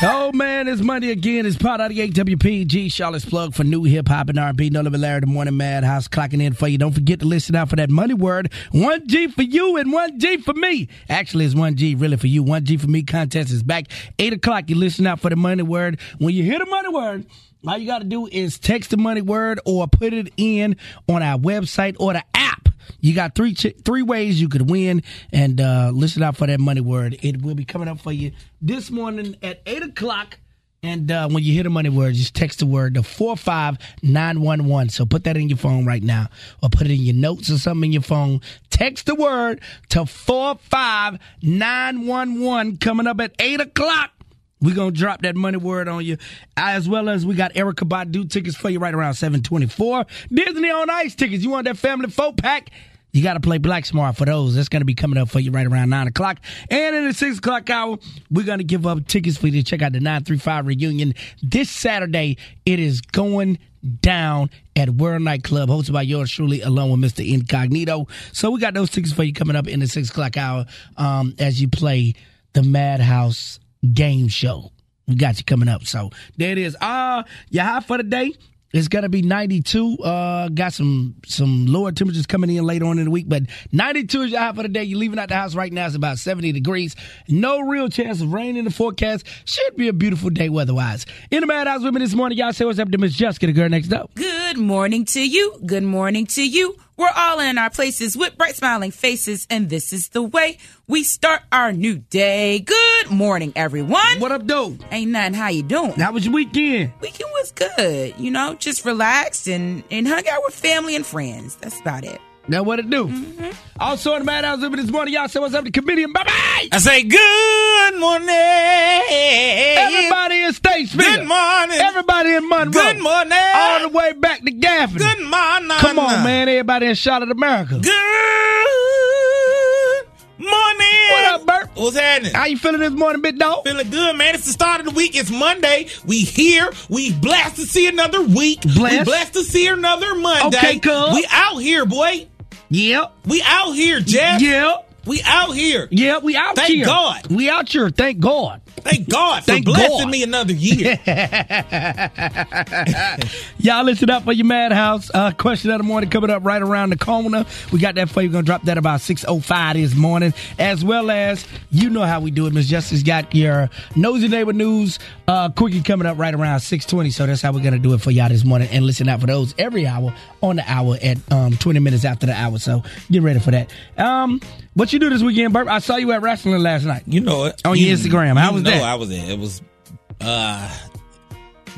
Oh man, it's Monday again. It's part of the AWPG Charlotte's plug for new hip hop and R&B. No Limit Larry, the Morning Madhouse, clocking in for you. Don't forget to listen out for that money word. One G for you and one G for me. Actually, it's one G really for you. One G for me contest is back eight o'clock. You listen out for the money word. When you hear the money word. All you got to do is text the money word or put it in on our website or the app. You got three three ways you could win, and uh, listen out for that money word. It will be coming up for you this morning at eight o'clock. And uh, when you hear the money word, just text the word to four five nine one one. So put that in your phone right now, or put it in your notes or something in your phone. Text the word to four five nine one one. Coming up at eight o'clock. We're gonna drop that money word on you, as well as we got Erykah Badu tickets for you right around 724. Disney on Ice tickets. You want that family folk pack? You got to play Black Smart for those. That's going to be coming up for you right around 9 o'clock. And in the 6 o'clock hour, we're going to give up tickets for you to check out the 935 reunion this Saturday. It is going down at World Nightclub, hosted by yours truly, along with Mr. Incognito. So we got those tickets for you coming up in the 6 o'clock hour um, as you play the Madhouse game show. We got you coming up. So there it is. Uh your high for the day. It's gonna be 92. Uh, got some some lower temperatures coming in later on in the week, but 92 is your high for the day. You're leaving out the house right now. It's about 70 degrees. No real chance of rain in the forecast. Should be a beautiful day weather-wise. In the Madhouse with me this morning, y'all say what's up to Miss Jessica, the girl next door. Good morning to you. Good morning to you. We're all in our places with bright smiling faces, and this is the way we start our new day. Good morning, everyone. What up, though? Ain't nothing. How you doing? How was your weekend? Weekend was good. You know, just relaxed and and hung out with family and friends. That's about it. Now what it do? Mm-hmm. Also in the Madhouse with me this morning, y'all say what's up to comedian. Bye bye. I say good morning. Everybody in Statesville. Good morning. Everybody in Monroe. Good morning. All the way back to Gaffney. Good morning. Come on, man. Everybody in Charlotte, America. Good morning. What up, Bert? What's happening? How you feeling this morning, big dog? Feeling good, man. It's the start of the week. It's Monday. We here. We blessed to see another week. Blessed. We blessed to see another Monday. Okay, cuz. We out here, boy. Yep. We out here, Jeff. Yep. We out here. Yep. We out here. Thank here. God. We out here. Thank God. Thank God for Thank blessing God. me another year. Y'all listen up for your madhouse. Uh, question of the morning coming up right around the corner. We got that for you. We're going to drop that about 6.05 this morning. As well as, you know how we do it. Miss Justice got your Nosy Neighbor News uh, quickie coming up right around 6.20. So that's how we're going to do it for y'all this morning. And listen out for those every hour on the hour at um, 20 minutes after the hour. So get ready for that. Um, what you do this weekend, Burp? I saw you at wrestling last night. You know it. On you, your Instagram. How you was know that? I was there. It was uh,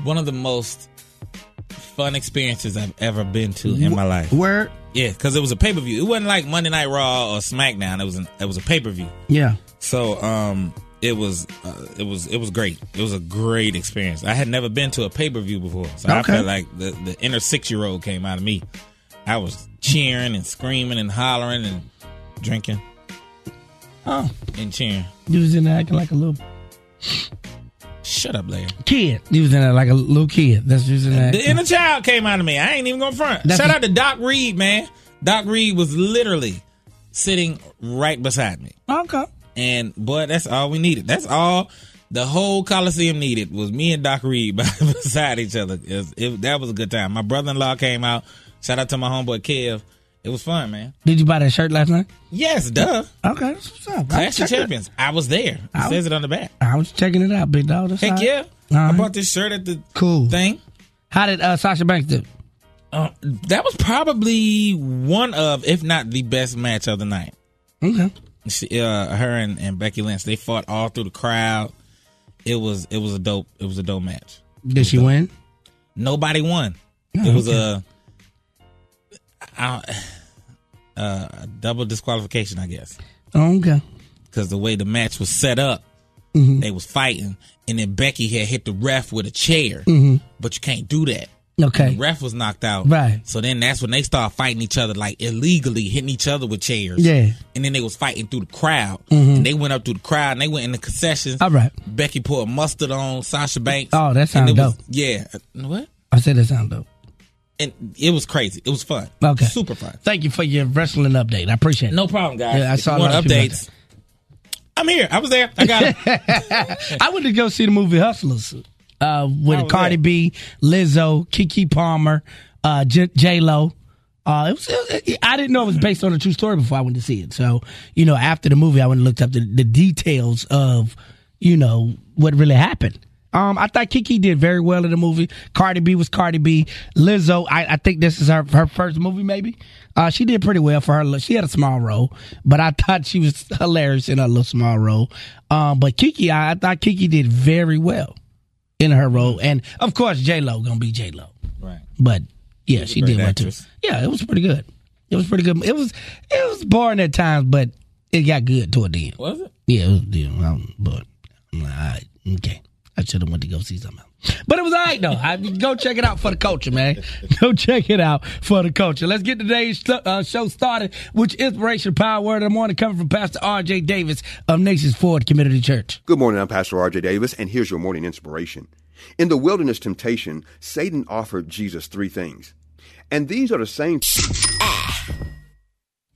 one of the most fun experiences I've ever been to in my life. Where? Yeah, because it was a pay per view. It wasn't like Monday Night Raw or SmackDown. It was an, it was a pay per view. Yeah. So um, it was uh, it was it was great. It was a great experience. I had never been to a pay per view before, so I felt like the the inner six year old came out of me. I was cheering and screaming and hollering and drinking Oh, and cheering. you was in there acting like a little Shut up, Larry. kid. He was in there like a little kid. That's just in there. The inner child came out of me. I ain't even gonna front. That's Shout out to Doc Reed, man. Doc Reed was literally sitting right beside me. Okay. And boy, that's all we needed. That's all the whole Coliseum needed was me and Doc Reed beside each other. It was- it- that was a good time. My brother in law came out. Shout out to my homeboy Kev. It was fun, man. Did you buy that shirt last night? Yes, duh. Okay, that's what's up. Clash of checking it- Champions. I was there. It I was- says it on the back. I was checking it out, big dog. That's Heck right. yeah. All I bought this shirt at the Cool. thing. How did uh, Sasha Banks do? Uh, that was probably one of, if not the best match of the night. Okay. She, uh, her and, and Becky Lynch, they fought all through the crowd. It was it was a dope it was a dope match. Did she win? Nobody won. Oh, it was okay. a, a, a double disqualification, I guess, Oh, okay. because the way the match was set up, Mm-hmm. they was fighting, and then Becky had hit the ref with a chair, but you can't do that. Mm-hmm. Okay. The ref was knocked out. Right. So then that's when they start fighting each other like illegally, hitting each other with chairs. Yeah. Mm-hmm. And then they was fighting through the crowd. And they went up through the crowd and they went in the concessions. All right. Becky poured mustard on Sasha Banks. Oh, that sounds it was- dope. Yeah. Uh, What? I said that sound dope. And it was crazy. It was fun. Okay. Super fun. Thank you for your wrestling update. I appreciate it. No problem, guys. Yeah, I If saw a lot want of people updates. I'm here. I was there. I got it. I went to go see the movie Hustlers uh, with How Cardi that? B, Lizzo, Keke Palmer, uh, J Lo. Uh, it was, it I didn't know it was based on a true story before I went to see it. So, you know, after the movie, I went and looked up the, the details of, you know, what really happened. Um, I thought Keke did very well in the movie. Cardi B was Cardi B. Lizzo, I, I think this is her her first movie, maybe. Uh, she did pretty well for her. She had a small role, but I thought she was hilarious in her little small role. Um, but Keke, I, I thought Keke did very well in her role, and of course, J Lo gonna be J Lo. right. But yeah, a she did well too. Yeah, it was pretty good. It was pretty good. It was it was boring at times, but it got good toward the end. Was it? Yeah, it was, yeah but I'm like, all right, okay. I should have went to go see something else. But it was all right, though. I, go check it out for the culture, man. Go check it out for the culture. Let's get today's uh, show started, which inspiration power word of the morning coming from Pastor R.J. Davis of Nations Ford Community Church. Good morning. I'm Pastor R.J. Davis, and here's your morning inspiration. In the wilderness temptation, Satan offered Jesus three things. And these are the same.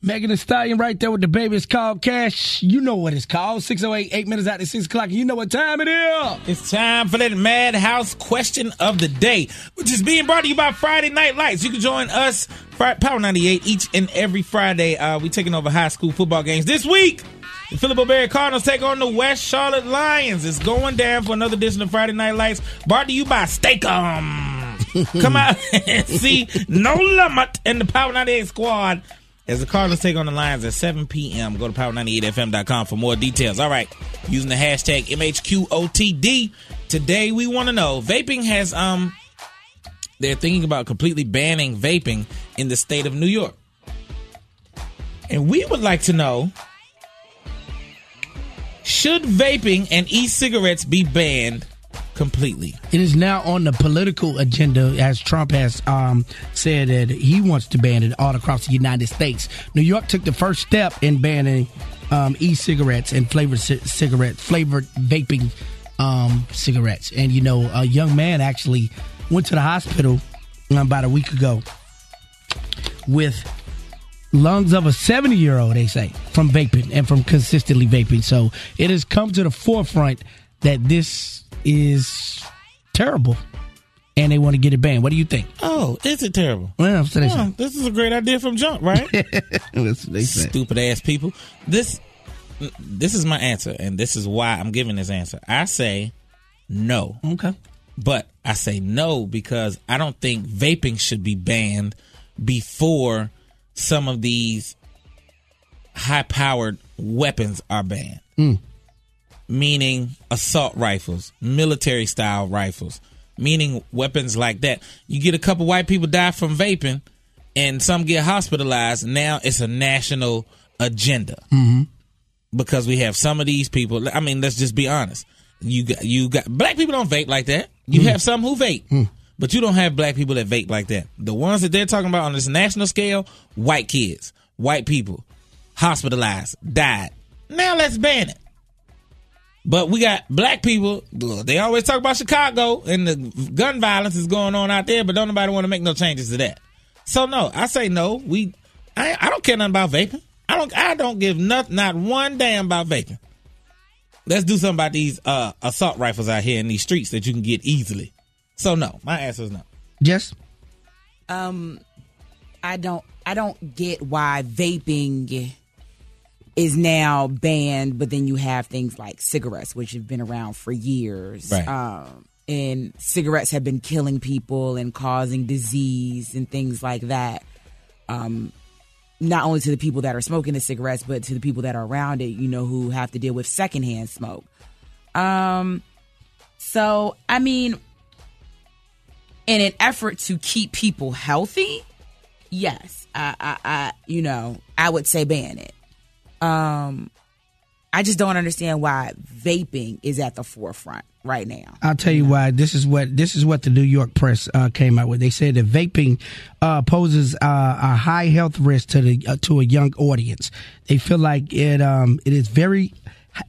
Megan Thee Stallion right there with DaBaby. It's called Cash. You know what it's called. 608, 8 minutes after 6 o'clock. You know what time it is. It's time for that Madhouse question of the day, which is being brought to you by Friday Night Lights. You can join us, Power 98, each and every Friday. Uh, we taking over high school football games. This week, the Philip Berry Cardinals take on the West Charlotte Lions. It's going down for another edition of Friday Night Lights, brought to you by Steakum. Come out and see No Limit and the Power 98 squad as the Cardinals take on the Lions at 7 p.m. Go to power98fm.com for more details. All right, using the hashtag MHQOTD. Today we want to know vaping has um they're thinking about completely banning vaping in the state of New York. And we would like to know should vaping and e-cigarettes be banned completely? It is now on the political agenda as Trump has um, said that he wants to ban it all across the United States. New York took the first step in banning um, e-cigarettes and flavored ci- cigarettes, flavored vaping um, cigarettes. And you know, a young man actually went to the hospital um, about a week ago with lungs of a 70 year old, they say, from vaping and from consistently vaping. So it has come to the forefront that this is terrible and they want to get it banned. What do you think? Oh, is it terrible? Well, Oh, this is a great idea from jump, right? That's what they. Stupid ass people. This this is my answer, and this is why I'm giving this answer. I say no. Okay. But I say no because I don't think vaping should be banned before some of these high powered weapons are banned. Hmm. Meaning assault rifles, military style rifles, meaning weapons like that. You get a couple white people die from vaping and some get hospitalized. Now it's a national agenda mm-hmm. because we have some of these people. I mean, let's just be honest. You got you got black people don't vape like that. You mm. have some who vape, mm. but you don't have black people that vape like that. The ones that they're talking about on this national scale, white kids, white people, hospitalized, died. Now let's ban it. But we got black people. They always talk about Chicago and the gun violence is going on out there, but don't nobody want to make no changes to that. So no, I say no. We, I, I don't care nothing about vaping. I don't. I don't give nothing, not one damn about vaping. Let's do something about these uh, assault rifles out here in these streets that you can get easily. So no, my answer is no. Jess? Um, I don't. I don't get why vaping is now banned, but then you have things like cigarettes, which have been around for years. Right. Um, and cigarettes have been killing people and causing disease and things like that. Um, not only to the people that are smoking the cigarettes, but to the people that are around it, you know, who have to deal with secondhand smoke. Um, so I mean, in an effort to keep people healthy, yes, I, I, I you know, I would say ban it. Um, I just don't understand why vaping is at the forefront right now. I'll tell you why. This is what this is what the New York press uh, came out with. They said that vaping uh, poses uh, a high health risk to the uh, to a young audience. They feel like it um, it is very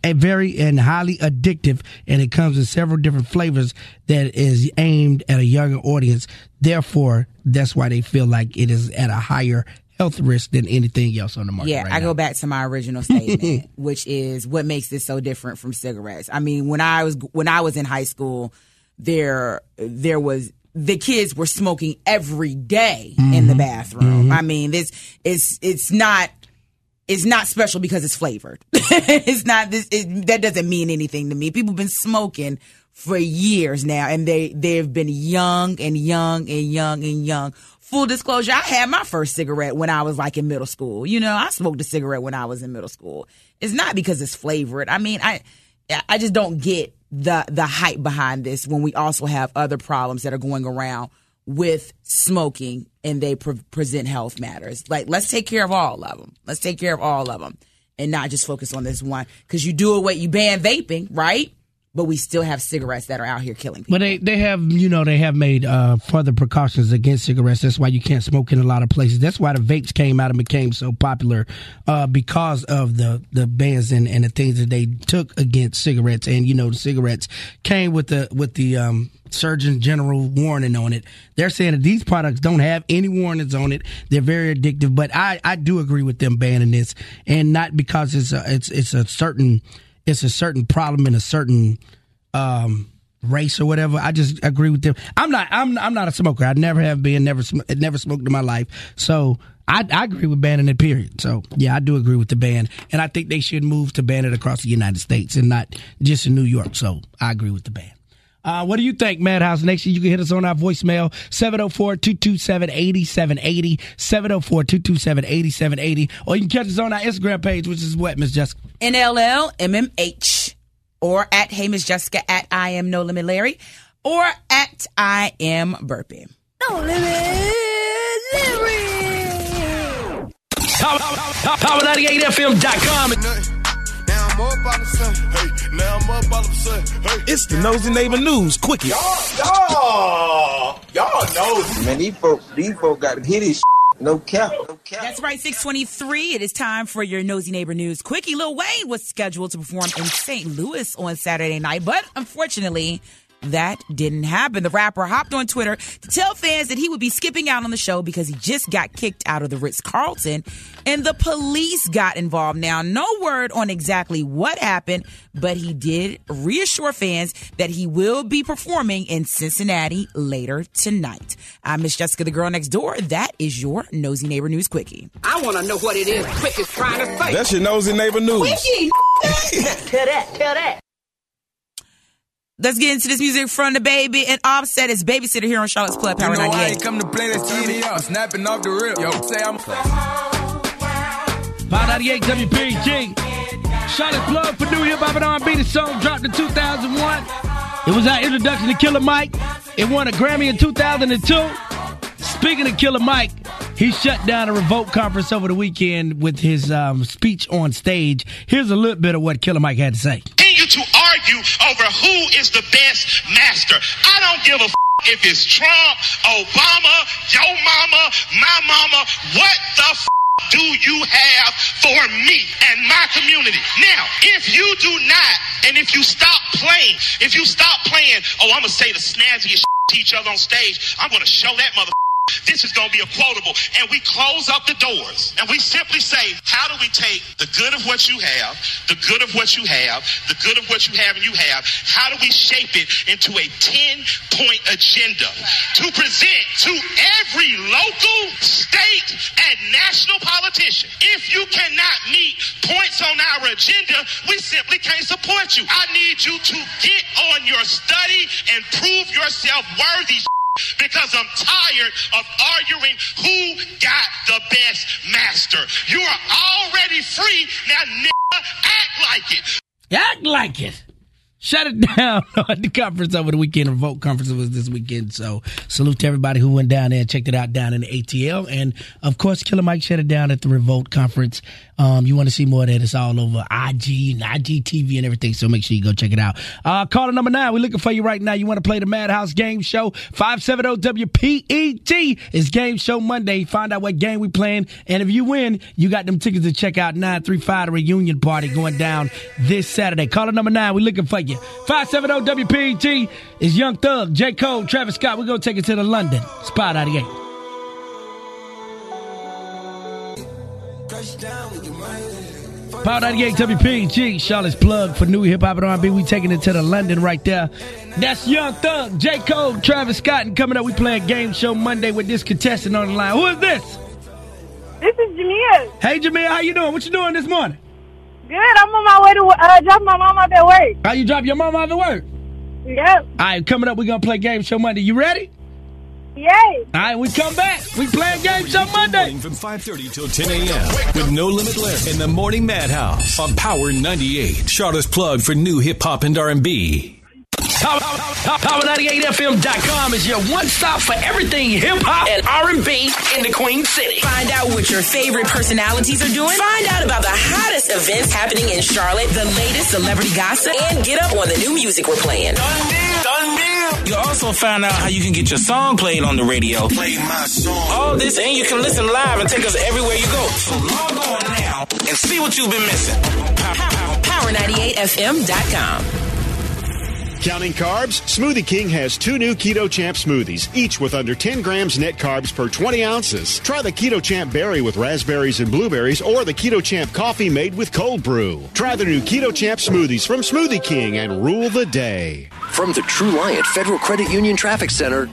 very and highly addictive, and it comes in several different flavors that is aimed at a younger audience. Therefore, that's why they feel like it is at a higher health risk than anything else on the market. Yeah, right I now. go back to my original statement, which is what makes this so different from cigarettes. I mean, when I was when I was in high school, there there was the kids were smoking every day in the mm-hmm. bathroom. Mm-hmm. I mean, this it's it's not it's not special because it's flavored. it's not this. It, that doesn't mean anything to me. People have been smoking for years now, and they they've been young and young and young and young. Full disclosure: I had my first cigarette when I was like in middle school. You know, I smoked a cigarette when I was in middle school. It's not because it's flavored. I mean, I I just don't get the the hype behind this when we also have other problems that are going around with smoking and they pre- present health matters. Like, let's take care of all of them. Let's take care of all of them and not just focus on this one. Because you do away, you ban vaping, right? But we still have cigarettes that are out here killing people. But they, they have, you know, they have made uh, further precautions against cigarettes. That's why you can't smoke in a lot of places. That's why the vapes came out and became so popular uh, because of the, the bans and, and the things that they took against cigarettes. And, you know, the cigarettes came with the, with the, um, Surgeon General warning on it. They're saying that these products don't have any warnings on it. They're very addictive, but I, I do agree with them banning this, and not because it's a, it's it's a certain it's a certain problem in a certain um, race or whatever. I just agree with them. I'm not I'm I'm not a smoker. I never have been. Never sm- never smoked in my life. So. I, I agree with banning it, period. So, yeah, I do agree with the ban. And I think they should move to ban it across the United States and not just in New York. So, I agree with the ban. Uh, what do you think, Madhouse Nation? You can hit us on our voicemail, 704-227-8780, 704-227-8780, or you can catch us on our Instagram page, which is what, Miss Jessica? NLLMMH or at Hey Miss Jessica at I am No Limit Larry or at I am Burpie. No limit, Larry. Power98FM.com. Now I'm up all of a sudden. Hey, now I'm up all of a sudden. Hey. It's the Nosy Neighbor News Quickie. Y'all, y'all y'all know. Man, these folks, these folks got to hit his no cap. No cap. That's right, 623. It is time for your Nosy Neighbor News. Quickie Lil Wayne was scheduled to perform in St. Louis on Saturday night, but unfortunately, that didn't happen. The rapper hopped on Twitter to tell fans that he would be skipping out on the show because he just got kicked out of the Ritz Carlton and the police got involved. Now, no word on exactly what happened, but he did reassure fans that he will be performing in Cincinnati later tonight. I'm Miss Jessica, the girl next door. That is your Nosy Neighbor News Quickie. I want to know what it is Quick is trying to say. That's your Nosy Neighbor News. Quickie, tell that, tell that. Let's get into this music from DaBaby and Offset is babysitter here on Charlotte's Club Power You know I ain't come to play this turn me up. Snapping off the rip. Yo, say I'm. Power 98 WPG. Charlotte Plug for New Hip Hop and R&B. The song dropped in 2001. It was our introduction to Killer Mike. It won a Grammy in 2002. Speaking of Killer Mike, he shut down a revolt conference over the weekend with his um, speech on stage. Here's a little bit of what Killer Mike had to say. To argue over who is the best master. I don't give a f- if it's Trump, Obama, your mama, my mama. What the f- do you have for me and my community? Now, if you do not, and if you stop playing, if you stop playing, oh, I'm gonna say the snazziest to each other on stage. I'm gonna show that mother. This is going to be a quotable. And we close up the doors and we simply say, how do we take the good of what you have, the good of what you have, the good of what you have and you have, how do we shape it into a 10 point agenda to present to every local, state, and national politician? If you cannot meet points on our agenda, we simply can't support you. I need you to get on your study and prove yourself worthy because I'm tired of arguing who got the best master. You are already free. Now, nigga, act like it. Act like it. Shut it down on the conference over the weekend. The Revolt conference was this weekend. So salute to everybody who went down there and checked it out down in the ATL. And of course, Killer Mike shut it down at the Revolt conference. Um, you want to see more of that? It's all over IG and IGTV and everything. So make sure you go check it out. Uh, caller number nine. We're looking for you right now. You want to play the Madhouse Game Show? 570 WPET is Game Show Monday. Find out what game we playing. And if you win, you got them tickets to check out 935 the reunion party going down this Saturday. Caller number nine. We're looking for you you. 570 WPG is Young Thug, J. Cole, Travis Scott. We're going to take it to the London. Spot out of gate. Power 98 WPG, Charlotte's plug for new hip hop and R&B. We taking it to the London right there. That's Young Thug, J. Cole, Travis Scott, and coming up, we playing Game Show Monday with this contestant on the line. Who is this? This is Jamia. Hey, Jamia, how you doing? What you doing this morning? Good. I'm on my way to uh, drop my mom off at work. How you drop your mom off at work? Yep. All right, coming up, we're going to play Game Show Monday. You ready? Yay. All right, we come back. We playing Game Show Monday. From 5.30 till 10 a.m. with No Limit Larry in the Morning Madhouse on Power 98. Charlotte's plug for new hip hop and R&B. Power98FM.com is your one stop for everything hip hop and R&B in the Queen City. Find out what your favorite personalities are doing. Find out about the hottest events happening in Charlotte, the latest celebrity gossip, and get up on the new music we're playing. Done deal, done deal. You'll also find out how you can get your song played on the radio. Play my song. All this, and you can listen live and take us everywhere you go. So log on now and see what you've been missing. Power98FM.com. Counting carbs? Smoothie King has two new Keto Champ smoothies, each with under 10 grams net carbs per 20 ounces. Try the Keto Champ berry with raspberries and blueberries or the Keto Champ coffee made with cold brew. Try the new Keto Champ smoothies from Smoothie King and rule the day. From the Truliant Federal Credit Union Traffic Center,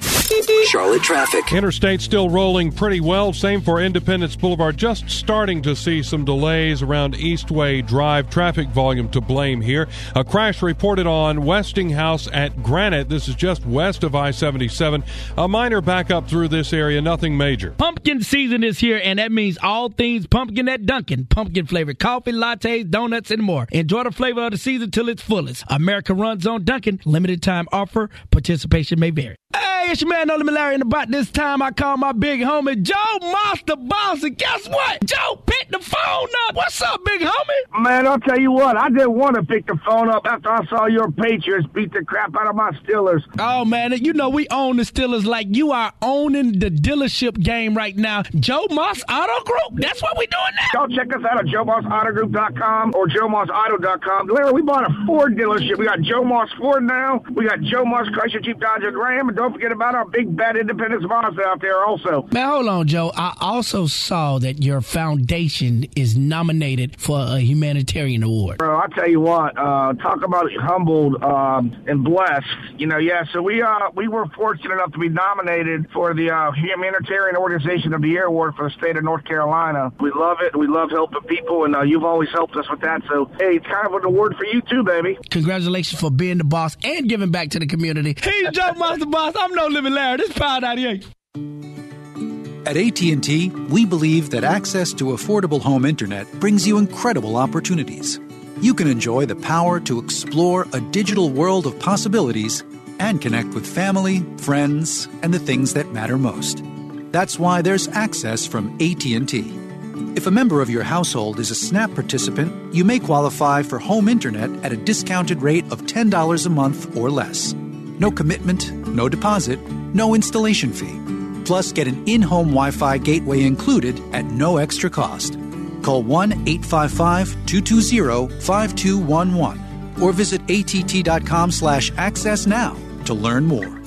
Charlotte Traffic. Interstate still rolling pretty well. Same for Independence Boulevard. Just starting to see some delays around Eastway Drive. Traffic volume to blame here. A crash reported on Westinghouse at Granite. This is just west of I 77. A minor backup through this area, nothing major. Pumpkin season is here, and that means all things pumpkin at Dunkin'. Pumpkin flavored coffee, lattes, donuts, and more. Enjoy the flavor of the season till it's fullest. America runs on Dunkin'. Limited time offer. Participation may vary. Hey, it's your man, No Limit Larry, and about this time I call my big homie Joe Monster Boss, and guess what? Joe picked the phone up. What's up, big homie? Man, I'll tell you what, I didn't want to pick the phone up after I saw your Patriots beat the crap out of my Steelers. Oh, man, you know we own the Steelers like you are owning the dealership game right now. Joe Moss Auto Group, that's what we're doing now. Y'all check us out at JoeMossAutoGroup.com or JoeMossAuto.com. Larry, we bought a Ford dealership. We got Joe Moss Ford now. We got Joe Moss Chrysler Jeep Dodge and Ram, and don't forget about our big bad Independence Boss out there also. Man, hold on, Joe. I also saw that your foundation is nominated for a humanitarian award. Bro, I tell you what, uh, talk about humbled um, and blessed. You know, yeah. So we uh, we were fortunate enough to be nominated for the uh, Humanitarian Organization of the Year award for the state of North Carolina. We love it. We love helping people, and uh, you've always helped us with that. So hey, it's kind of an award for you too, baby. Congratulations for being the boss and giving back to the community. He's Joe Monster Boss. I'm no living Larry. This is Power 98. At AT&T, we believe that access to affordable home internet brings you incredible opportunities. You can enjoy the power to explore a digital world of possibilities and connect with family, friends, and the things that matter most. That's why there's access from AT&T. If a member of your household is a SNAP participant, you may qualify for home internet at a discounted rate of $10 a month or less. No commitment, no deposit, no installation fee. Plus, get an in home Wi Fi gateway included at no extra cost. Call 1 855 220 5211 or visit att.com slash access now to learn more.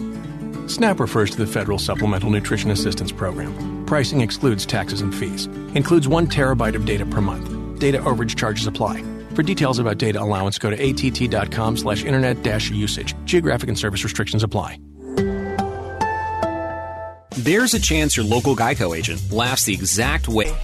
SNAP refers to the Federal Supplemental Nutrition Assistance Program. Pricing excludes taxes and fees. Includes one terabyte of data per month. Data overage charges apply. For details about data allowance, go to att.com slash internet dash usage. Geographic and service restrictions apply. There's a chance your local Geico agent laughs the exact way.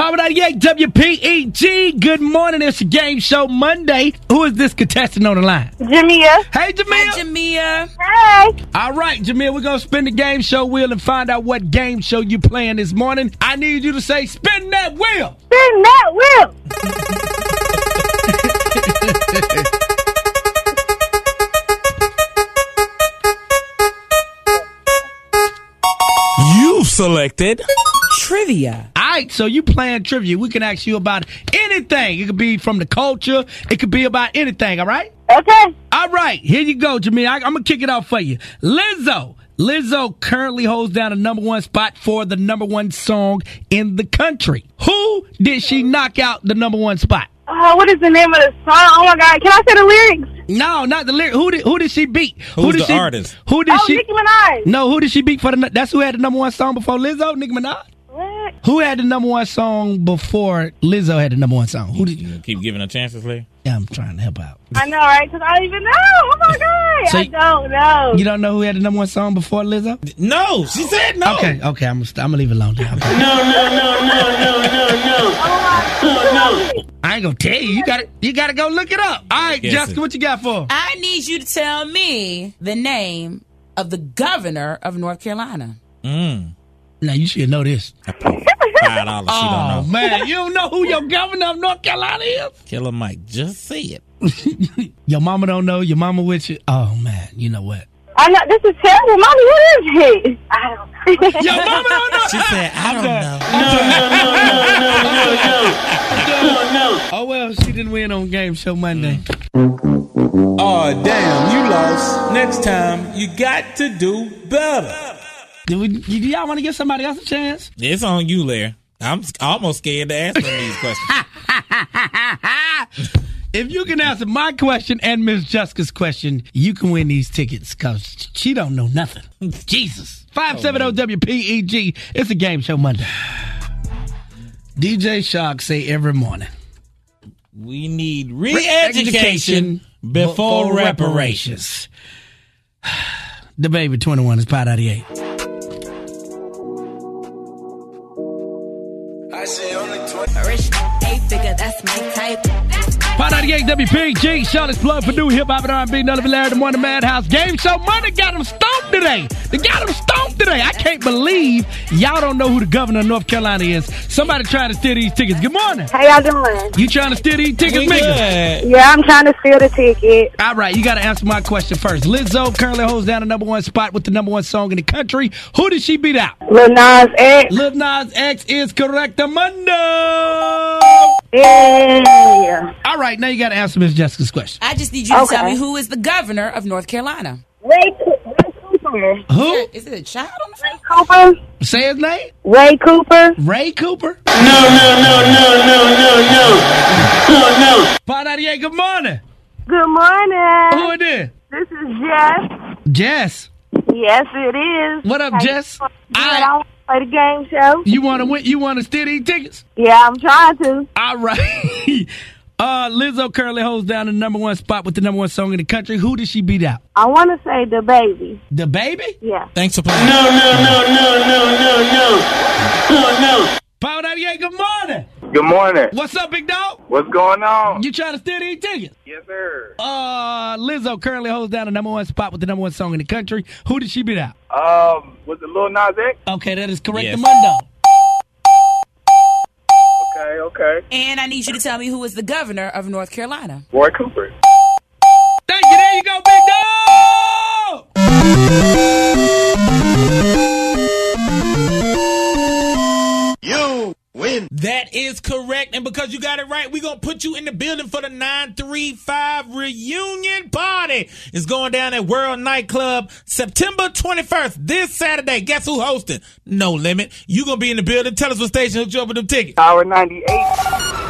Power 98 WPEG. Good morning. It's a game show Monday. Who is this contestant on the line? Jamia. Hey, Jamia. Hi, Jamia. Hey. All right, Jamia, we're going to spin the game show wheel and find out what game show you playing this morning. I need you to say, spin that wheel. Spin that wheel. You've selected Trivia. All right, so you playing trivia. We can ask you about anything. It could be from the culture. It could be about anything, all right? Okay. All right, here you go, Jamia. I, I'm going to kick it off for you. Lizzo. Lizzo currently holds down the number one spot for the number one song in the country. Who did she knock out the number one spot? Uh, what is the name of the song? Oh my God! Can I say the lyrics? No, not the lyrics. Who did who did she beat? Who's who did the she, artist? Who did oh, she? Nicki Minaj. No, who did she beat for the? That's who had the number one song before Lizzo. Nicki Minaj. What? what? Who had the number one song before Lizzo had the number one song? Who did? You keep giving her chances, Lee. Yeah, I'm trying to help out. I know, right? Because I don't even know. Oh my god, So I you- don't know. You don't know who had the number one song before Lizzo? No, she said no. Okay, okay, I'm gonna, st- I'm gonna leave it alone. Now. Okay. No, no, no, no, no, no, no. Oh, no. I ain't gonna tell you. You got to You got to go look it up. All right, Guess Jessica, it. what you got for? I need you to tell me the name of the governor of North Carolina. Mm. Now you should know this. Five dollars. Oh know. man, you don't know who your governor of North Carolina is? Killer Mike, just say it. Your mama don't know. Your mama with you. Oh man, you know what? I know this is terrible, mommy. What is he? I don't. know. Your mama don't know. She said, I don't know. No, no, no, no, no, no, no, no. Oh well, she didn't win on Game Show Monday. Oh, damn, you lost. Next time, you got to do better. Do, we, do y'all want to give somebody else a chance? It's on you, Larry. I'm almost scared to ask them these questions. If you can answer my question and Miss Jessica's question, you can win these tickets because she don't know nothing. Jesus. 570 WPEG. E It's a game show Monday. DJ Shark say every morning. We need re-education before reparations. The baby 21 is part 88. 598 WPG, Charlotte's plug for new hip hop and R&B, Nelly Larry, the Morning Madhouse Game Show. Money got them stoked today. They got them stoked today. I can't believe y'all don't know who the governor of North Carolina is. Somebody trying to steal these tickets. Good morning. How y'all doing? You trying to steal these tickets, Mika? Yeah, I'm trying to steal the ticket. All right, you got to answer my question first. Lizzo currently holds down the number one spot with the number one song in the country. Who did she beat out? Lil Nas X. Lil Nas X is correct. Amanda. Yeah. All right, now you got to answer Miss Jessica's question. I just need you to Okay. tell me who is the governor of North Carolina. Ray, Ray Cooper. Who? Is it a child on the phone? Ray Cooper. Say his name. Ray Cooper. Ray Cooper. No, no, no, no, no, no, no. No, no. Part 88, good morning. Good morning. Who it is? This is Jess. Jess. Yes, it is. What up, How you Jess? doing? Good. I want to play the game show. You want to win? You want to steal these tickets? Yeah, I'm trying to. All right. uh, Lizzo currently holds down the number one spot with the number one song in the country. Who did she beat out? I want to say DaBaby. The baby? Yeah. Thanks for playing. No, no, no, no, no, no, no. No, no. Power 98, good morning. Good morning. What's up, big dog? What's going on? You trying to steal these tickets? Yes, sir. Uh, Lizzo currently holds down the number one spot with the number one song in the country. Who did she beat out? Um, was it Lil Nas X? Okay, that is correct. Yes. Amundo. Okay, okay. And I need you to tell me who is the governor of North Carolina. Roy Cooper. Thank you. There you go, big dog. Win. That is correct. And because you got it right, we're going to put you in the building for the 935 reunion party. It's going down at World Nightclub September 21st, this Saturday. Guess who hosting? No Limit. you going to be in the building. Tell us what station hooked you up with them tickets. Power 98.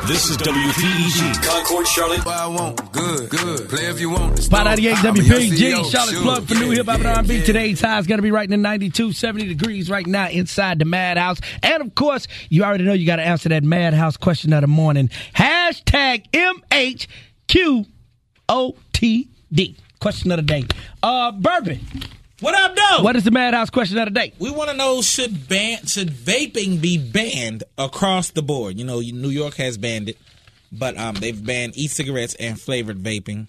This is WPEG. Concord, Charlotte. What I want good, good. Play if you want. Spot 98 I'm WPG. CEO, Charlotte's sure. plug for new hip hop and yeah, R&B. Today's high is going to be right in the 92, 70 degrees right now inside the Madhouse. And of course, you already know you got to answer that Madhouse question of the morning. Hashtag MHQOTD. Question of the day. Uh, Bourbon. What up, though? What is the Madhouse question of the day? We want to know should ban should vaping be banned across the board? You know, New York has banned it, but um, they've banned e-cigarettes and flavored vaping,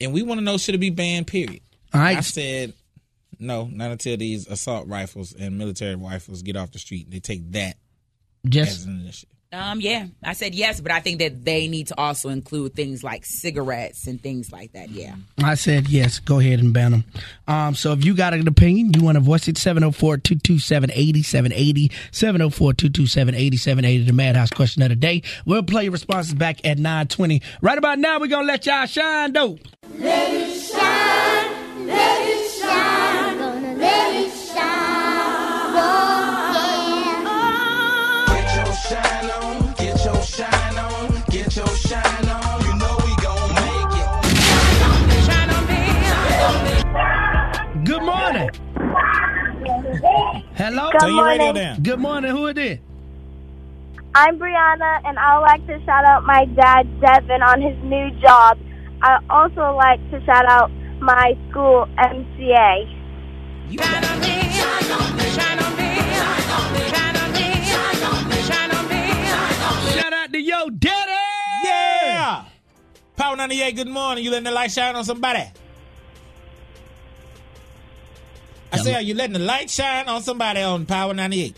and we want to know should it be banned? Period. All right. I said no, not until these assault rifles and military rifles get off the street. They take that as an initiative. Um, yeah, I said yes, but I think that they need to also include things like cigarettes and things like that. Yeah. I said yes. Go ahead and ban them. Um, so if you got an opinion, you want to voice it, 704-227-8780, 704-227-8780, the Madhouse question of the day. We'll play your responses back at 920. Right about now, we're going to let y'all shine, though. Let it shine, let it Hello. Good Turn your radio morning. down. Good morning. Who it is? I'm Brianna, and I would like to shout out my dad, Devin, on his new job. I also like to shout out my school, MCA. Shout out to yo daddy. Yeah. Power 98, good morning. You letting the light shine on somebody? I say, are you letting the light shine on somebody on Power 98?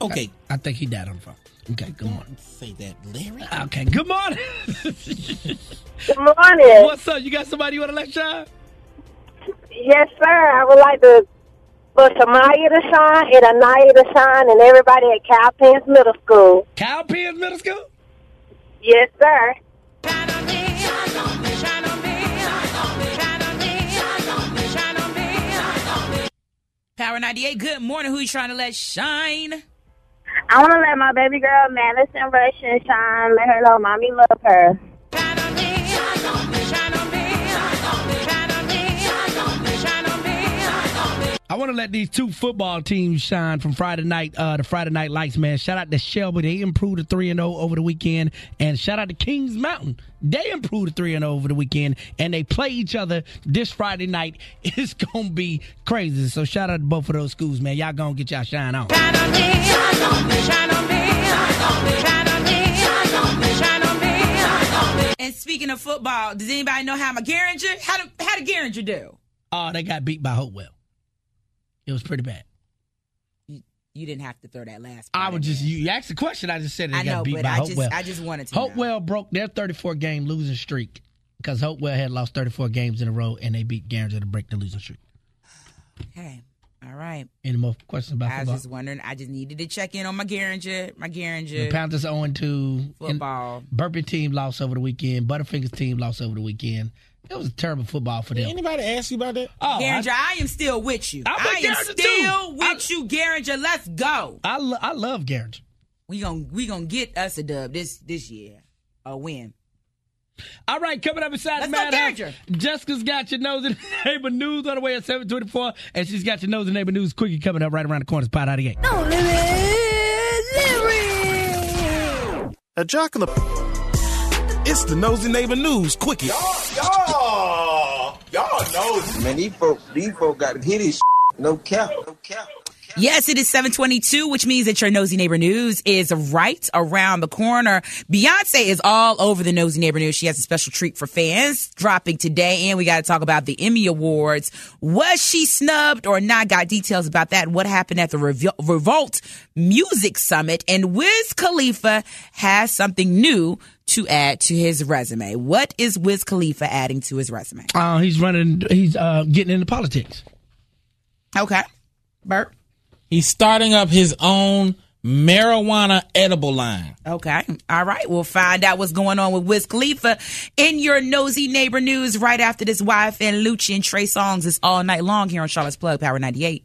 Okay. I, I think he died on the phone. Okay, good morning. Say that, Larry. Okay, good morning. Good morning. What's up? You got somebody you want to let shine? Yes, sir. I would like to for Shamaya to shine and Anaya to shine and everybody at Cowpens Middle School. Cowpens Middle School? Yes, sir. Power 98, good morning. Who you trying to let shine? I want to let my baby girl Madison Russian shine. Let her know mommy love her. I want to let these two football teams shine from Friday night, uh, the Friday Night Lights, man. Shout out to Shelby. They improved to 3 0 over the weekend. And shout out to Kings Mountain. They improved to 3 0 over the weekend. And they play each other this Friday night. It's going to be crazy. So shout out to both of those schools, man. Y'all going to get y'all shine on. Shine on me. Shine on me. Shine on me. Shine on me. Shine on me. And speaking of football, does anybody know how McGarringer, how did, how did Garinger do? Oh, they got beat by Hopewell. It was pretty bad. You, you didn't have to throw that last. I was just there. you asked the question. I just said it. I got know, beat but by I just- I just wanted to know. Hopewell broke their 34 game losing streak because Hopewell had lost 34 games in a row and they beat Garinger to break the losing streak. Okay. All right. Any more questions about I was football? just wondering. I just needed to check in on my Garinger. My Garinger. The Panthers 0 2. Football. Burpie team lost over the weekend. Butterfingers team lost over the weekend. It was a terrible football for Did them. anybody ask you about that? Oh, Garinger, I, am still with you. I'm I am Garinger, still too. with you, Garinger. Let's go. I, lo- I love Garinger. We gon' we gonna get us a dub this this year. A win. All right, coming up inside Let's the go, Madhouse, Jessica's got your nose in neighbor news on the way at 724, and she's got your nose in neighbor news quickie coming up right around the corner. It's Pot 98. A jock in the. It's the nosy neighbor news quickie. Y'all, y'all y'all know. Man, these folks, these folks got hit his no cap, no cap. Yes, it is 722, which means that your Nosy Neighbor News is right around the corner. Beyonce is all over the Nosy Neighbor News. She has a special treat for fans dropping today. And we got to talk about the Emmy Awards. Was she snubbed or not? Got details about that. What happened at the Revol- Revolt Music Summit. And Wiz Khalifa has something new to add to his resume. What is Wiz Khalifa adding to his resume? Uh, he's running, he's uh, getting into politics. Okay. Bert? He's starting up his own marijuana edible line. Okay. All right. We'll find out what's going on with Wiz Khalifa in your nosy neighbor news right after this YFN Lucci and Trey Songz is all night long here on Charlotte's Plug Power 98.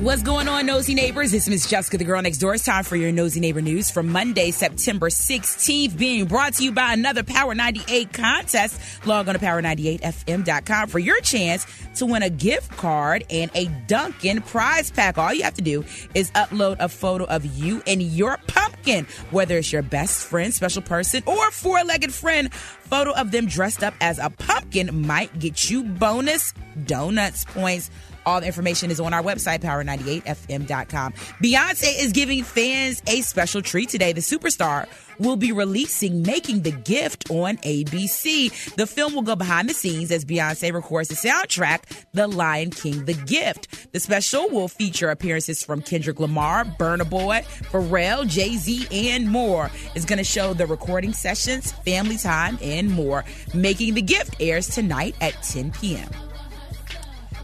What's going on, nosy neighbors? It's Miss Jessica, the girl next door. It's time for your nosy neighbor news for Monday, September 16th, being brought to you by another Power 98 contest. Log on to power98fm.com for your chance to win a gift card and a Dunkin' prize pack. All you have to do is upload a photo of you and your pumpkin, whether it's your best friend, special person, or four legged friend. Photo of them dressed up as a pumpkin might get you bonus donuts points. All the information is on our website, power98fm.com. Beyonce is giving fans a special treat today. The superstar will be releasing Making the Gift on ABC. The film will go behind the scenes as Beyonce records the soundtrack, The Lion King The Gift. The special will feature appearances from Kendrick Lamar, Burna Boy, Pharrell, Jay Z, and more. It's going to show the recording sessions, family time, and more. Making the Gift airs tonight at 10 p.m.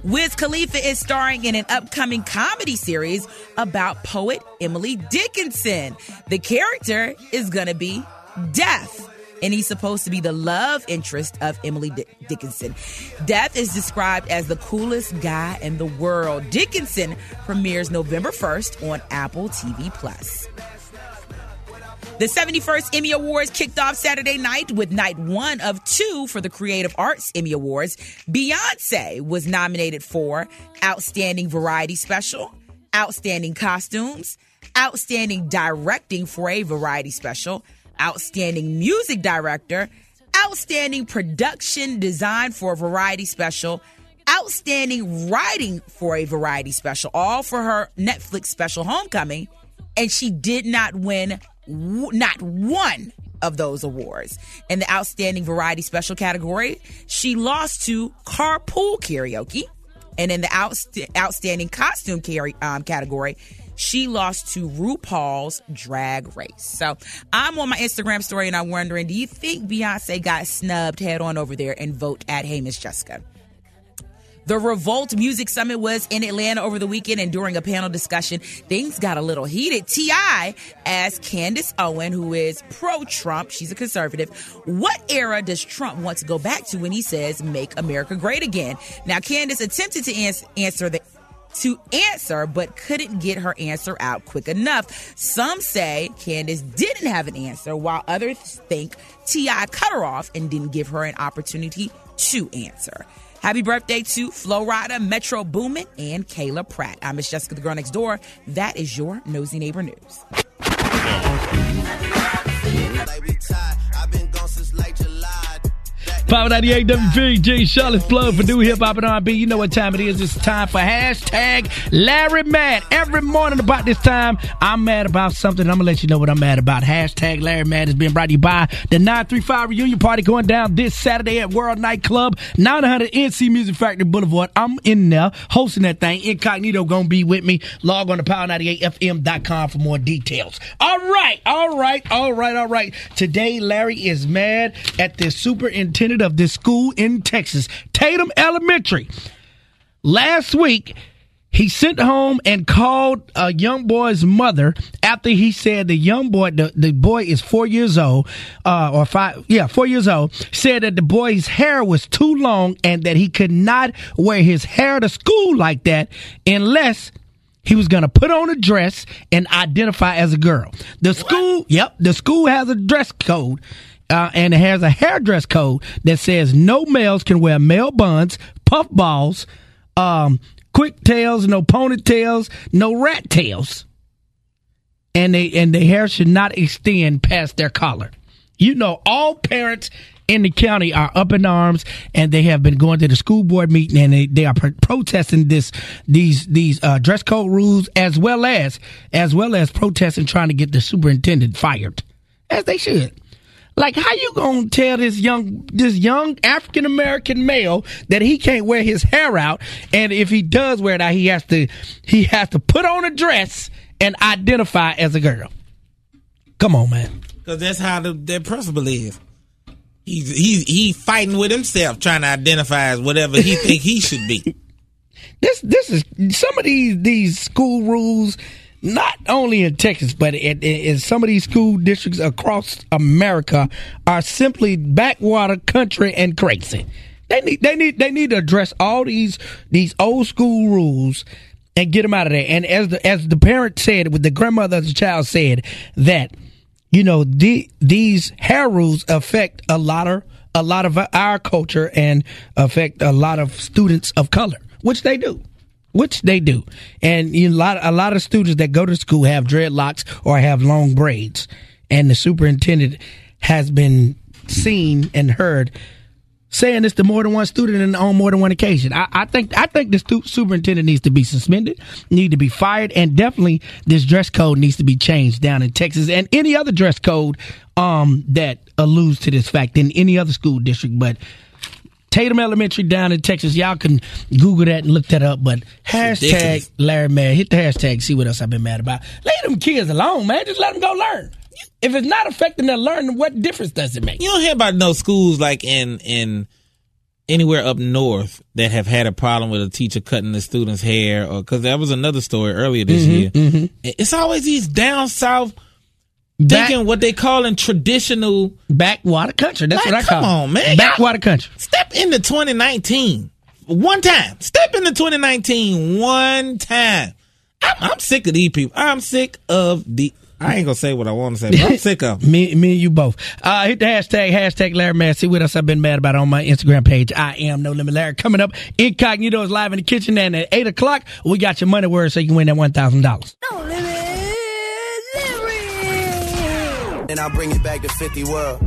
Wiz Khalifa is starring in an upcoming comedy series about poet Emily Dickinson. The character is going to be Death. And he's supposed to be the love interest of Emily Dick- Dickinson. Death is described as the coolest guy in the world. Dickinson premieres November 1st on Apple TV Plus. The 71st Emmy Awards kicked off Saturday night with night one of two for the Creative Arts Emmy Awards. Beyonce was nominated for Outstanding Variety Special, Outstanding Costumes, Outstanding Directing for a Variety Special, Outstanding Music Director, Outstanding Production Design for a Variety Special, Outstanding Writing for a Variety Special, all for her Netflix special Homecoming. And she did not win w- not one of those awards. In the Outstanding Variety Special category, she lost to Carpool Karaoke. And in the outst- Outstanding Costume carry- um, category, she lost to RuPaul's Drag Race. So I'm on my Instagram story and I'm wondering, do you think Beyonce got snubbed? Head on over there and vote at Hey Miss Jessica. The Revolt Music Summit was in Atlanta over the weekend, and during a panel discussion, things got a little heated. T.I. asked Candace Owen, who is pro Trump, she's a conservative, what era does Trump want to go back to when he says, make America great again? Now, Candace attempted to ans- answer the to answer, but couldn't get her answer out quick enough. Some say Candace didn't have an answer, while others think T.I. cut her off and didn't give her an opportunity to answer. Happy birthday to Flo Rida, Metro Boomin, and Kyla Pratt. I'm Miss Jessica, the girl next door. That is your Nosy Neighbor News. Power 98 WPEG, Charlotte's plug for new hip hop and R&B. You know what time it is. It's time for hashtag Larry Mad. Every morning about this time, I'm mad about something. I'm going to let you know what I'm mad about. Hashtag Larry Mad is being brought to you by the 935 reunion party going down this Saturday at World Nightclub, 900 NC Music Factory Boulevard. I'm in there hosting that thing. Incognito going to be with me. Log on to power98fm.com for more details. All right, all right, all right, all right. Today, Larry is mad at the superintendent of this school in Texas, Tatum Elementary. Last week, he sent home and called a young boy's mother after he said the young boy, the, the boy is four years old, uh, or five, yeah, four years old, said that the boy's hair was too long and that he could not wear his hair to school like that unless he was going to put on a dress and identify as a girl. The school, yep, the school has a dress code. Uh, and it has a hair dress code that says no males can wear male buns, puff balls, um, quick tails, no ponytails, no rat tails, and they and the hair should not extend past their collar. You know, all parents in the county are up in arms, and they have been going to the school board meeting, and they, they are pro- protesting this these these uh, dress code rules as well as as well as protesting trying to get the superintendent fired, as they should. Like, how you gonna tell this young this young African American male that he can't wear his hair out, and if he does wear it out, he has to he has to put on a dress and identify as a girl. Come on, man. Because that's how the, their principal is. He's he's he fighting with himself, trying to identify as whatever he think he should be. This this is some of these these school rules. Not only in Texas, but in, in some of these school districts across America are simply backwater country and crazy. They need they need they need to address all these these old school rules and get them out of there. And as the as the parent said, with the grandmother of the child said that you know the, these hair rules affect a lot of a lot of our culture and affect a lot of students of color, which they do. Which they do, and a lot a lot of students that go to school have dreadlocks or have long braids, and the superintendent has been seen and heard saying this to more than one student and on more than one occasion. I, I think I think the stu- superintendent needs to be suspended, need to be fired, and definitely this dress code needs to be changed down in Texas and any other dress code um, that alludes to this fact in any other school district. But Tatum Elementary down in Texas, y'all can Google that and look that up. But hashtag. Larry Mad, hit the hashtag, see what else I've been mad about. Leave them kids alone, man. Just let them go learn. If it's not affecting their learning, what difference does it make? You don't hear about no schools like in in anywhere up north that have had a problem with a teacher cutting the student's hair, or because that was another story earlier this Mhm, year. mhm. It's always these down south Back- thinking what they call in traditional backwater country. That's Like, what I come call it. on, man. Backwater country. Step into 2019 one time. Step into 2019 one time. I'm, I'm sick of these people. I'm sick of the. I ain't gonna say what I want to say, but I'm sick of me, me and you both. Uh, hit the hashtag, hashtag Larry Mad. See what else I've been mad about on my Instagram page. I am No Limit Larry. Coming up, Incognito is live in the kitchen, and at 8 o'clock, we got your money word so you can win that $1,000. And I'll bring it back to 50 World.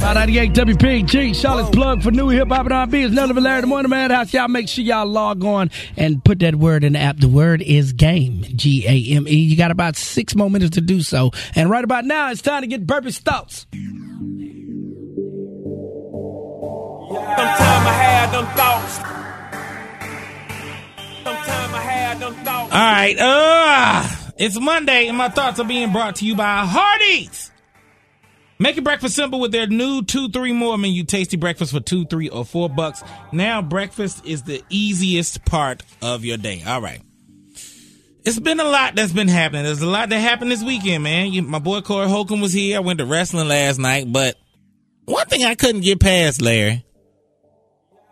598 WPEG, Charlotte's plug for new hip hop and R&B is none of Larry the Morning Maddhouse. Y'all make sure y'all log on and put that word in the app. The word is game, G A M E. You got about six more minutes to do so. And right about now, it's time to get Burpie's thoughts. Sometime I had them thoughts. Sometime I had them thoughts. All right, uh, it's Monday, and my thoughts are being brought to you by Hardee's. Make your breakfast simple with their new two, three more menu. Tasty breakfast for two, three, or four bucks. Now, breakfast is the easiest part of your day. All right. It's been a lot that's been happening. There's a lot that happened this weekend, man. You, my boy Corey Holcomb was here. I went to wrestling last night, but one thing I couldn't get past, Larry,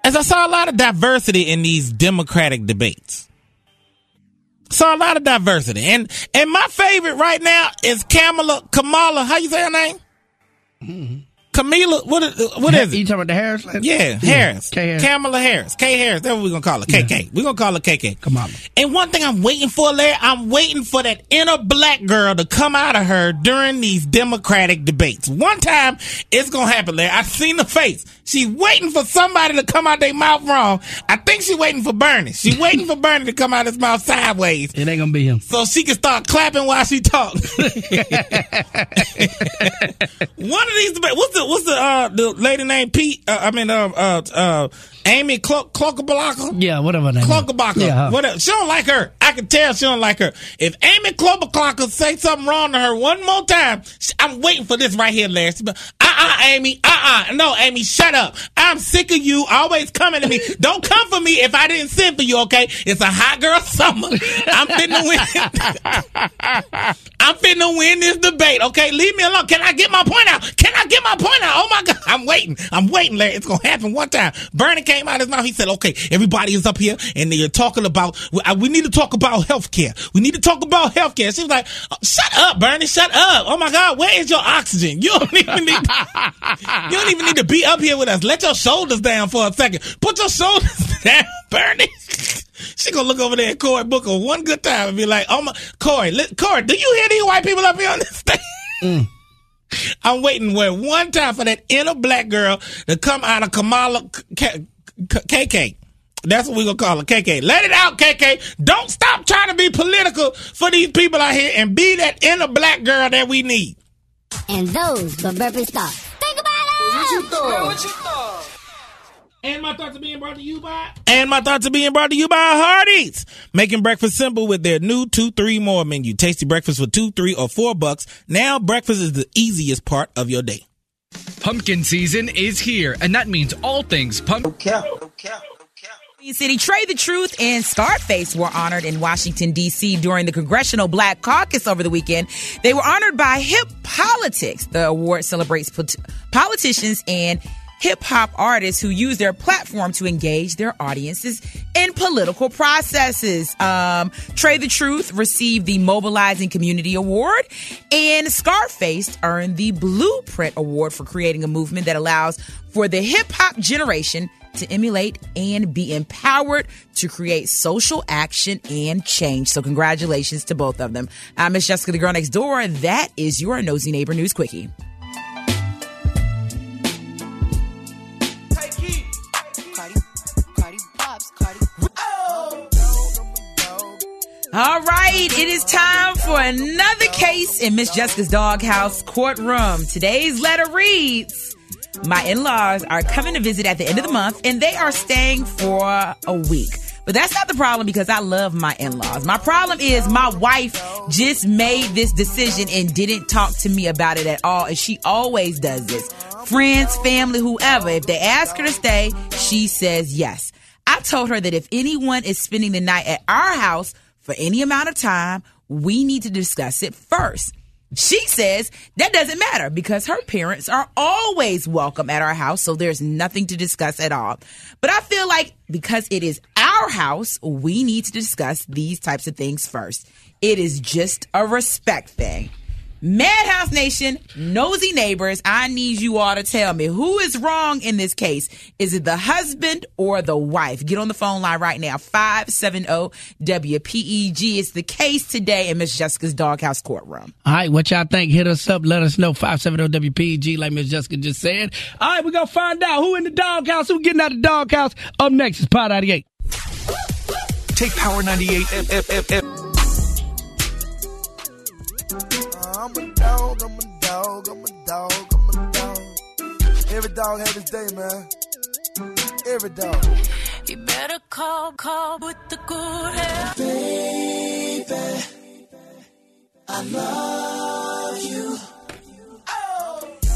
is I saw a lot of diversity in these Democratic debates. Saw a lot of diversity, and and my favorite right now is Kamala. Kamala, how you say her name? Mm-hmm. Camila, what is, what is it? You talking about the Harris? lady? Yeah, Harris. K. Harris. Kamala Harris. K. Harris. That's what we're going to call her. KK. We're going to call her KK. Come on. And one thing I'm waiting for, Larry, I'm waiting for that inner black girl to come out of her during these Democratic debates. One time, it's going to happen, Larry. I've seen the face. She's waiting for somebody to come out their mouth wrong. I think she's waiting for Bernie. She's waiting for Bernie to come out of his mouth sideways. It ain't gonna be him. So she can start clapping while she talks. One of these debates. What's the what's the uh the lady named Pete? Uh, I mean uh uh uh Amy Cloak? Yeah, whatever name. Cloakabaka. Yeah, her. Whatever. She don't like her. I can tell she don't like her. If Amy Cloakabaka say something wrong to her one more time, sh- I'm waiting for this right here, Larry. She be, Uh-uh, Amy. Uh-uh. No, Amy, shut up. I'm sick of you always coming to me. Don't come for me if I didn't send for you, okay? It's a hot girl summer. I'm finna win. I'm finna win this debate, okay? Leave me alone. Can I get my point out? Can I get my point out? Oh my God. I'm waiting. I'm waiting, Larry. It's gonna happen one time. Bernie came out of his mouth. He said, okay, everybody is up here and they're talking about, uh, we, need to talk about health care. We need to talk about health care. She was like, "Oh, shut up, Bernie. Shut up. Oh my God. Where is your oxygen? You don't even need, you don't even need to be up here with us. Let your shoulders down for a second. Put your shoulders down, Bernie. She gonna look over there at Cory Booker one good time and be like, "Oh my, Corey, li- Corey, do you hear these white people up here on this stage?" Mm. I'm waiting for one time for that inner black girl to come out of Kamala K- K- KK. That's what we're gonna call her, KK. Let it out, KK. Don't stop trying to be political for these people out here and be that inner black girl that we need. And those were Burpie's thoughts. Think about it! What you thought? And my thoughts are being brought to you by. And my thoughts are being brought to you by Hardee's, making breakfast simple with their new two, three more menu. Tasty breakfast for two, three, or four bucks. Now breakfast is the easiest part of your day. Pumpkin season is here, and that means all things pumpkin. Queen City, Trae tha Truth and Scarface were honored in Washington, D.C. during the Congressional Black Caucus over the weekend. They were honored by Hip Politics. The award celebrates pot- politicians and hip hop artists who use their platform to engage their audiences in political processes. Um, Trae tha Truth received the Mobilizing Community Award, and Scarface earned the Blueprint Award for creating a movement that allows for the hip hop generation to emulate and be empowered to create social action and change. So, congratulations to both of them. I'm Miss Jessica, the girl next door. That is your nosy neighbor news quickie. All right, it is time for another case in Miss Jessica's doghouse courtroom. Today's letter reads My in laws are coming to visit at the end of the month and they are staying for a week. But that's not the problem because I love my in laws. My problem is my wife just made this decision and didn't talk to me about it at all. And she always does this. Friends, family, whoever, if they ask her to stay, she says yes. I told her that if anyone is spending the night at our house for any amount of time, we need to discuss it first. She says that doesn't matter because her parents are always welcome at our house, so there's nothing to discuss at all. But I feel like because it is our house, we need to discuss these types of things first. It is just a respect thing. Maddhouse Nation, nosy neighbors, I need you all to tell me who is wrong in this case. Is it the husband or the wife? Get on the phone line right now. 570 WPEG is the case today in Miss Jessica's Doghouse courtroom. All right, what y'all think? Hit us up. Let us know. 570 WPEG, like Miss Jessica just said. All right, we're going to find out who in the doghouse, who getting out of the doghouse. Up next is Pot 98. Take Power 98 F- F- F- I'm a dog, I'm a dog, I'm a dog, I'm a dog. Every dog have his day, man. Every dog. You better call, call with the good hair. Baby, I love you.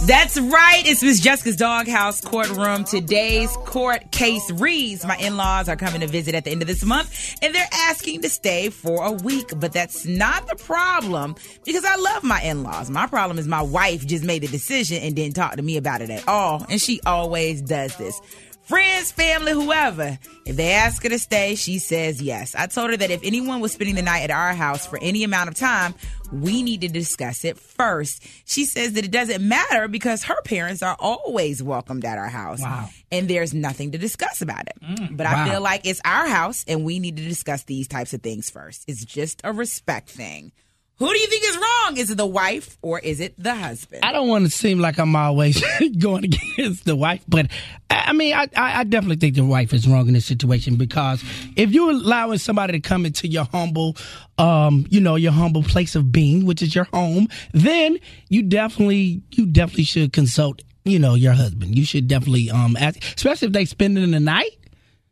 That's right. It's Miss Jessica's Doghouse courtroom. Today's court case reads My in laws are coming to visit at the end of this month and they're asking to stay for a week. But that's not the problem because I love my in laws. My problem is my wife just made a decision and didn't talk to me about it at all. And she always does this. Friends, family, whoever. If they ask her to stay, she says yes. I told her that if anyone was spending the night at our house for any amount of time, we need to discuss it first. She says that it doesn't matter because her parents are always welcomed at our house. Wow. And there's nothing to discuss about it. Mm, but I wow. feel like it's our house and we need to discuss these types of things first. It's just a respect thing. Who do you think is wrong? Is it the wife or is it the husband? I don't want to seem like I'm always going against the wife, but I mean, I, I I definitely think the wife is wrong in this situation because if you're allowing somebody to come into your humble, um, you know, your humble place of being, which is your home, then you definitely, you definitely should consult, you know, your husband. You should definitely, um, ask, especially if they spending the night.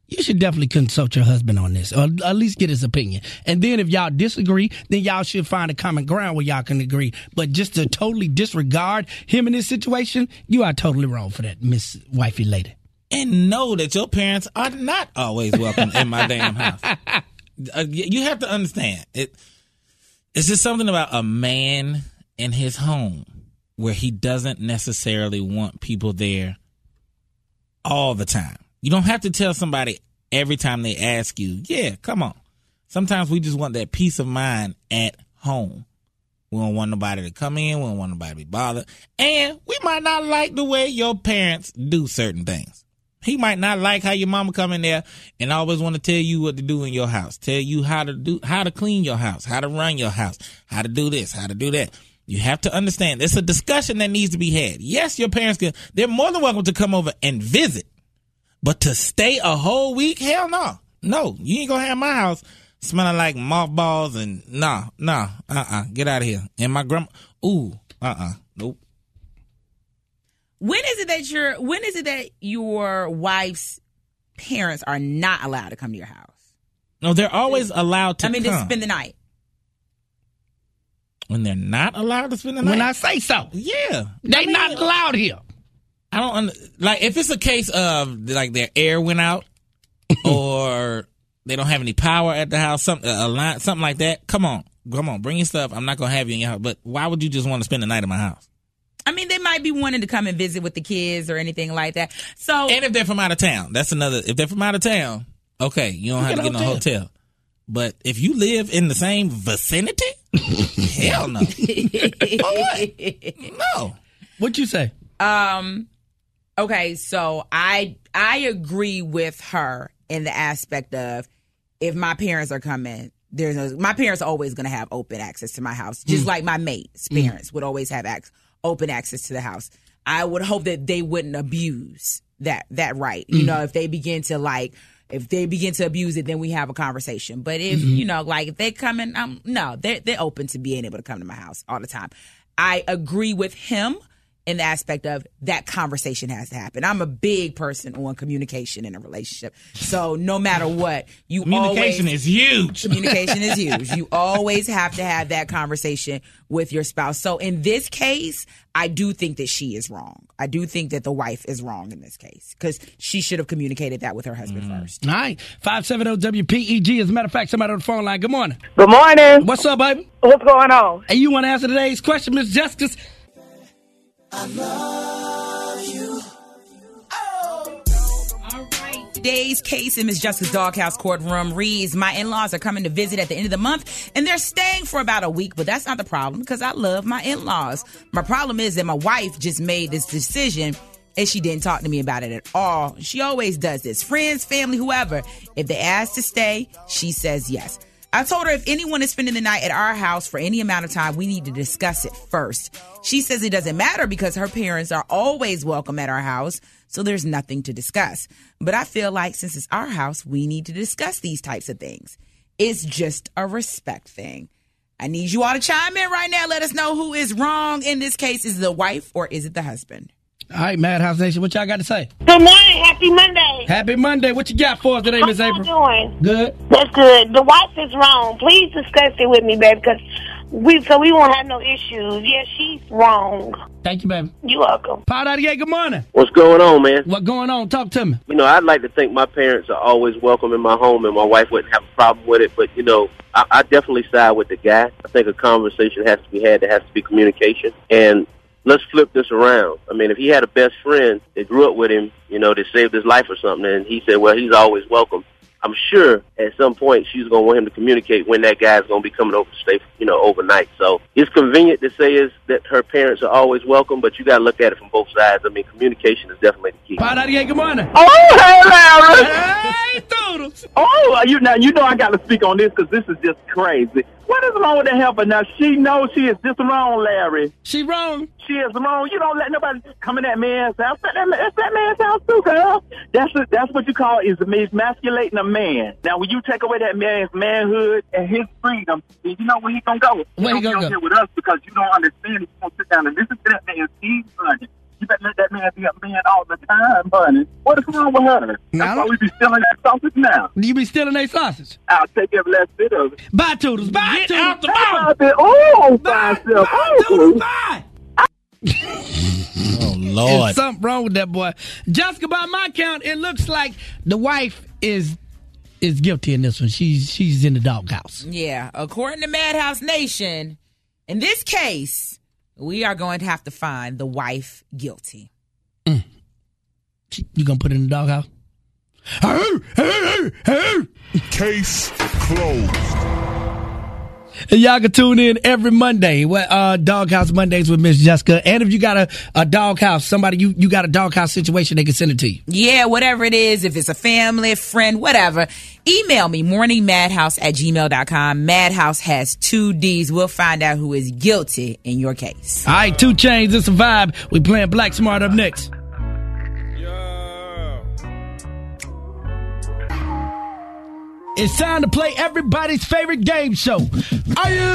You should definitely consult your husband on this, or at least get his opinion. And then if y'all disagree, then y'all should find a common ground where y'all can agree. But just to totally disregard him in this situation, you are totally wrong for that, Miss Wifey Lady. and know that your parents are not always welcome in my damn house. Uh, you have to understand it. It's just something about a man in his home where he doesn't necessarily want people there all the time. You don't have to tell somebody every time they ask you. Yeah, come on. Sometimes we just want that peace of mind at home. We don't want nobody to come in. We don't want nobody to be bothered. And we might not like the way your parents do certain things. He might not like how your mama come in there and always want to tell you what to do in your house, tell you how to do, how to clean your house, how to run your house, how to do this, how to do that. You have to understand it's a discussion that needs to be had. Yes, your parents can, they're more than welcome to come over and visit, but to stay a whole week, hell no. No, you ain't gonna have my house smelling like mothballs and nah, nah, uh uh get out of here. And my grandma, ooh, uh uh, nope. When is it that your when is it that your wife's parents are not allowed to come to your house? No, they're always allowed to I mean, come. to spend the night. when they're not allowed to spend the night. When I say so. Yeah. They not allowed here. I don't under, like if it's a case of like their air went out or they don't have any power at the house, something a line, something like that. Come on, come on, bring your stuff. I'm not gonna have you in your house. But why would you just want to spend the night in my house? I mean, they might be wanting to come and visit with the kids or anything like that. So, And if they're from out of town, that's another. If they're from out of town, okay, you don't have to get get in a hotel. But if you live in the same vicinity, hell no. No. What'd you say? Um okay, so I I agree with her in the aspect of if my parents are coming, there's no, my parents are always going to have open access to my house, just Mm. like my mate's parents would always have ac- open access to the house. I would hope that they wouldn't abuse that that right. You Mm. know, if they begin to like if they begin to abuse it, then we have a conversation. But if Mhm. you know, like if they come in, um, no, they're they're open to being able to come to my house all the time. I agree with him in the aspect of that conversation has to happen. I'm a big person on communication in a relationship. So no matter what, you Communication always, is huge. Communication is huge. You always have to have that conversation with your spouse. So in this case, I do think that she is wrong. I do think that the wife is wrong in this case because she should have communicated that with her husband mm. first. All right. 570 WPEG. As a matter of fact, somebody on the phone line. Good morning. Good morning. What's up, baby? What's going on? And you want to answer today's question, Miss Jessica? Today's case in Ms. Jessica's doghouse courtroom reads My in laws are coming to visit at the end of the month and they're staying for about a week, but that's not the problem because I love my in laws. My problem is that my wife just made this decision and she didn't talk to me about it at all. She always does this. Friends, family, whoever. If they ask to stay, she says yes. I told her if anyone is spending the night at our house for any amount of time, we need to discuss it first. She says it doesn't matter because her parents are always welcome at our house, so there's nothing to discuss. But I feel like since it's our house, we need to discuss these types of things. It's just a respect thing. I need you all to chime in right now. Let us know who is wrong in this case. Is the wife or is it the husband? All right, Maddhouse Nation, what y'all got to say? Good morning. Happy Monday. Happy Monday. What you got for us today, Miss How April? you doing? Good. That's good. The wife is wrong. Please discuss it with me, baby, because we so we won't have no issues. Yeah, she's wrong. Thank you, baby. You're welcome. Power 98, good morning. What's going on, man? What going on? Talk to me. You know, I'd like to think my parents are always welcome in my home, and my wife wouldn't have a problem with it. But you know, I, I definitely side with the guy. I think a conversation has to be had. There has to be communication, and let's flip this around. I mean, if he had a best friend that grew up with him, you know, that saved his life or something, and he said, "Well, he's always welcome." I'm sure at some point she's going to want him to communicate when that guy's going to be coming over to stay, you know, overnight. So it's convenient to say is that her parents are always welcome, but you got to look at it from both sides. I mean, communication is definitely the key. Power 98, good morning. Oh, hey, Larry. Hey, Doodles. Oh, you now you know I got to speak on this because this is just crazy. What is wrong with the helper? Now she knows she is just wrong, Larry. She wrong. She is wrong. You don't let nobody come in that man's house. That, that, that's that man's house too, girl. That's what, that's what you call is emasculating a man. Now, when you take away that man's manhood and his freedom, then you know where he gonna go. Where he don't gonna go? here with us because you don't understand. He's gonna sit down and listen to that man's team. You better let that man be a man all the time, honey. What is wrong with her? That's why we be stealing that sausage now. You be stealing their sausage? I'll take every last bit of it. Bye, Toodles. Bye, Toodles. out the mouth. Oh, by myself. Oh. Oh, Lord. There's something wrong with that boy. Jessica, by my count, it looks like the wife is is guilty in this one. She's she's in the doghouse. Yeah, according to Maddhouse Nation, in this case, we are going to have to find the wife guilty. Mm. You gonna put it in the doghouse? Case closed. And y'all can tune in every Monday. Uh, Doghouse Mondays with Miss Jessica. And if you got a, a doghouse, somebody you, you got a doghouse situation, they can send it to you. Yeah, whatever it is, if it's a family, friend, whatever, email me, morningmaddhouse at gmail.com. Maddhouse has two D's. We'll find out who is guilty in your case. All right, 2 Chainz. It's a vibe. We playing Black Smart up next. It's time to play everybody's favorite game show. Are you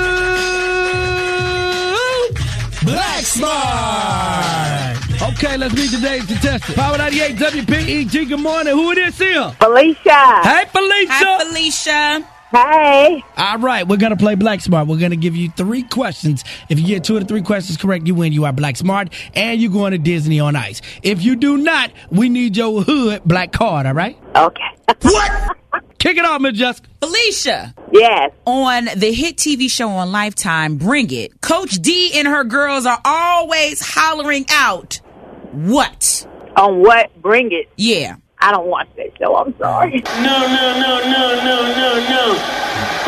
Black Smart? Okay, let's meet today's contestant. Power 98 WPEG. Good morning. Who it is here? Felicia. Hey, Felicia. Hi, Felicia. Hey. All right, we're gonna play Black Smart. We're gonna give you three questions. If you get two of the three questions correct, you win. You are Black Smart, and you're going to Disney on Ice. If you do not, we need your hood black card. All right? Okay. what? Kick it off, Miss Jessica. Felicia. Yes. On the hit TV show on Lifetime, Bring It, Coach D and her girls are always hollering out, what? On what? Bring it. Yeah. I don't watch that show. I'm sorry. No, no, no, no, no, no, no.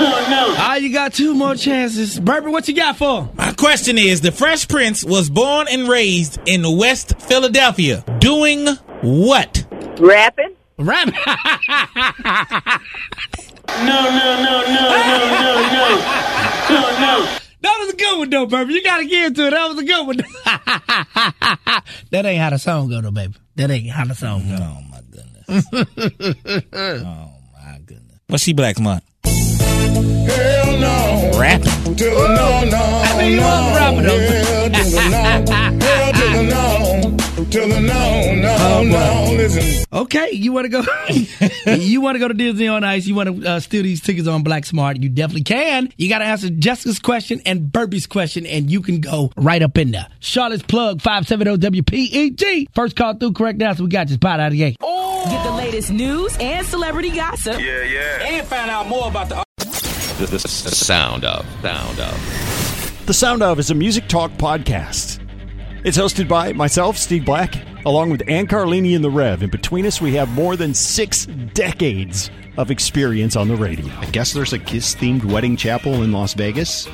Oh, no. Ah, you got two more chances. Burger, what you got for? 'em? My question is The Fresh Prince was born and raised in West Philadelphia. Doing what? Rapping. Rapping. No, no, no, no, no, no, no. No, no. That was a good one, though, baby. You gotta give it to it. That was a good one. that ain't how the song go, though, baby. That ain't how the song go. Oh, my goodness. oh, my goodness. What's she Black Smart? Hell no. Rapping. to the no, no, I think you want to wrap it up. Hell to the no, hell to the no, to the no, no, Oh, no. Listen. Okay, you want to go? you want to go to Disney on Ice? You want to uh, steal these tickets on Black Smart? You definitely can. You got to answer Jessica's question and Burpie's question, and you can go right up in there. Charlotte's plug five seven zero WPEG. First call through, correct answer. We got you. Spot out of the gate. Get the latest news and celebrity gossip. Yeah, yeah. And find out more about the. The, the, the sound of, sound of. The Sound of is a music talk podcast. It's hosted by myself, Steve Black, along with Ann Carlini and the Rev. And between us, we have more than six decades of experience on the radio. I guess there's a Kiss themed wedding chapel in Las Vegas.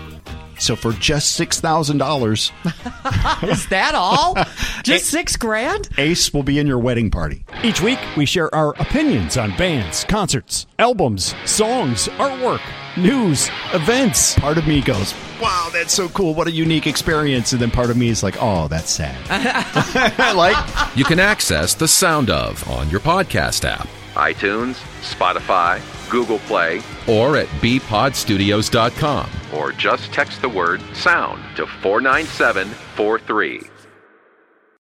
So for just $6,000, Is that all? Just six grand? Ace will be in your wedding party. Each week, we share our opinions on bands, concerts, albums, songs, artwork, news, events. Part of me goes, wow, that's so cool. What a unique experience. And then part of me is like, oh, that's sad. like, You can access the sound of on your podcast app, iTunes, Spotify, Google Play, or at bpodstudios.com. Or just text the word sound to 49743.